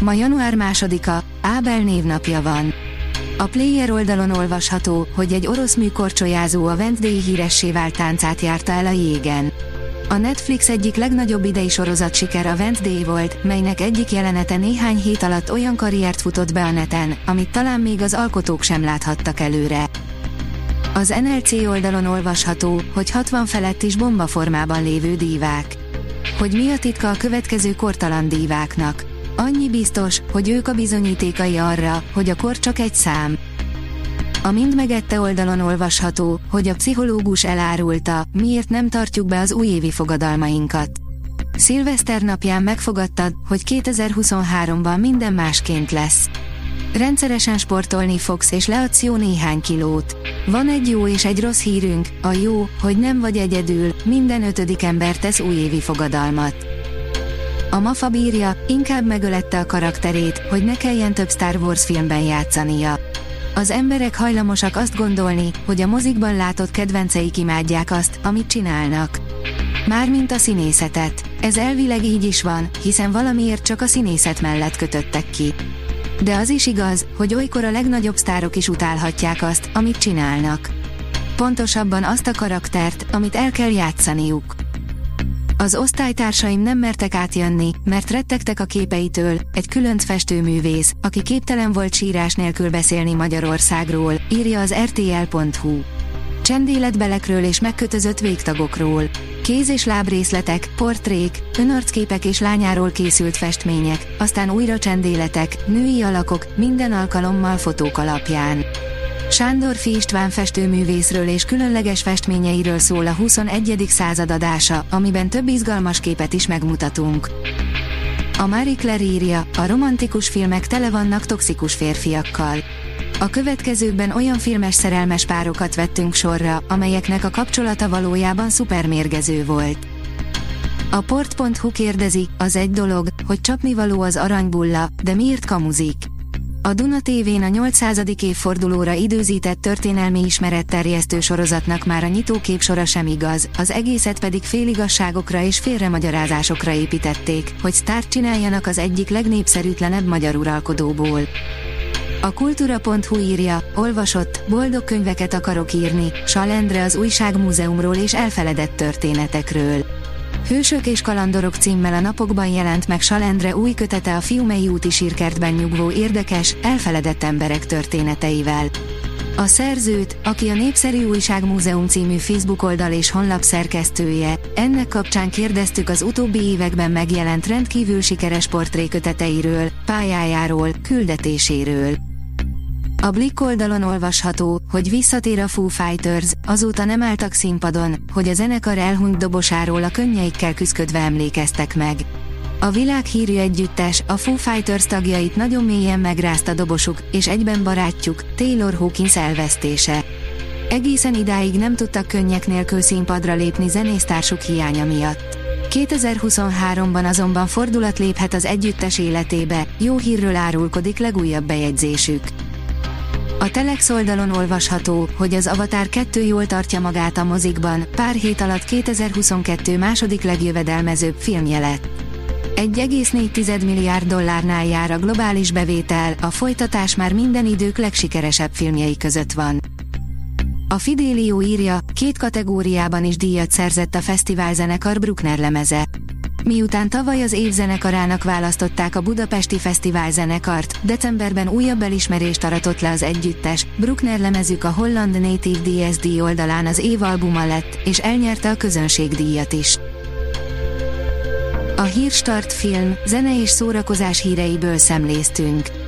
Ma január másodika, Ábel névnapja van. A Player oldalon olvasható, hogy egy orosz műkorcsolyázó a Wednesday híressé vált táncát járta el a jégen. A Netflix egyik legnagyobb idei sorozat siker a Wednesday volt, melynek egyik jelenete néhány hét alatt olyan karriert futott be a neten, amit talán még az alkotók sem láthattak előre. Az NLC oldalon olvasható, hogy 60 felett is bombaformában lévő dívák. Hogy mi a titka a következő kortalan díváknak? Annyi biztos, hogy ők a bizonyítékai arra, hogy a kor csak egy szám. A Mind megette oldalon olvasható, hogy a pszichológus elárulta, miért nem tartjuk be az újévi fogadalmainkat. Szilveszter napján megfogadtad, hogy 2023-ban minden másként lesz. Rendszeresen sportolni fogsz és leadsz jó néhány kilót. Van egy jó és egy rossz hírünk, a jó, hogy nem vagy egyedül, minden ötödik ember tesz újévi fogadalmat. A Mafa bírja, inkább megölette a karakterét, hogy ne kelljen több Star Wars filmben játszania. Az emberek hajlamosak azt gondolni, hogy a mozikban látott kedvenceik imádják azt, amit csinálnak. Mármint a színészetet. Ez elvileg így is van, hiszen valamiért csak a színészet mellett kötöttek ki. De az is igaz, hogy olykor a legnagyobb sztárok is utálhatják azt, amit csinálnak. Pontosabban azt a karaktert, amit el kell játszaniuk. Az osztálytársaim nem mertek átjönni, mert rettegtek a képeitől, egy különc festőművész, aki képtelen volt sírás nélkül beszélni Magyarországról, írja az rtl.hu. Csendéletbelekről és megkötözött végtagokról. Kéz- és lábrészletek, portrék, önarcképek és lányáról készült festmények, aztán újra csendéletek, női alakok, minden alkalommal fotók alapján. Sándor Fi István festőművészről és különleges festményeiről szól a 21. század adása, amiben több izgalmas képet is megmutatunk. A Marie Claire írja, a romantikus filmek tele vannak toxikus férfiakkal. A következőkben olyan filmes szerelmes párokat vettünk sorra, amelyeknek a kapcsolata valójában szupermérgező volt. A port.hu kérdezi, az egy dolog, hogy csapnivaló az aranybulla, de miért kamuzik? A Duna TV-n a 800. évfordulóra időzített történelmi ismeretterjesztő sorozatnak már a nyitókép sora sem igaz, az egészet pedig féligasságokra és félremagyarázásokra építették, hogy sztárt csináljanak az egyik legnépszerűtlenebb magyar uralkodóból. A kultúra.hu írja, olvasott, boldog könyveket akarok írni, Salendre az újságmúzeumról és elfeledett történetekről. Hősök és kalandorok címmel a napokban jelent meg Salendre új kötete a Fiumei úti sírkertben nyugvó érdekes, elfeledett emberek történeteivel. A szerzőt, aki a Népszerű Újságmúzeum című Facebook oldal és honlap szerkesztője, ennek kapcsán kérdeztük az utóbbi években megjelent rendkívül sikeres portréköteteiről, pályájáról, küldetéséről. A Blick oldalon olvasható, hogy visszatér a Foo Fighters, azóta nem álltak színpadon, hogy a zenekar elhunyt dobosáról a könnyeikkel küzdködve emlékeztek meg. A világhírű együttes, a Foo Fighters tagjait nagyon mélyen megrázta dobosuk, és egyben barátjuk, Taylor Hawkins elvesztése. Egészen idáig nem tudtak könnyek nélkül színpadra lépni zenésztársuk hiánya miatt. 2023-ban azonban fordulat léphet az együttes életébe, jó hírről árulkodik legújabb bejegyzésük. A Telex oldalon olvasható, hogy az Avatar 2 jól tartja magát a mozikban, pár hét alatt 2022 második legjövedelmezőbb filmje lett. 1,4 milliárd dollárnál jár a globális bevétel, a folytatás már minden idők legsikeresebb filmjei között van. A Fidelio írja, két kategóriában is díjat szerzett a fesztivál zenekar Bruckner lemeze. Miután tavaly az év zenekarának választották a Budapesti Fesztivál zenekart, decemberben újabb elismerést aratott le az együttes, Bruckner lemezük a Holland Native DSD oldalán az év albuma lett, és elnyerte a közönségdíjat is. A Hírstart film, zene és szórakozás híreiből szemléztünk.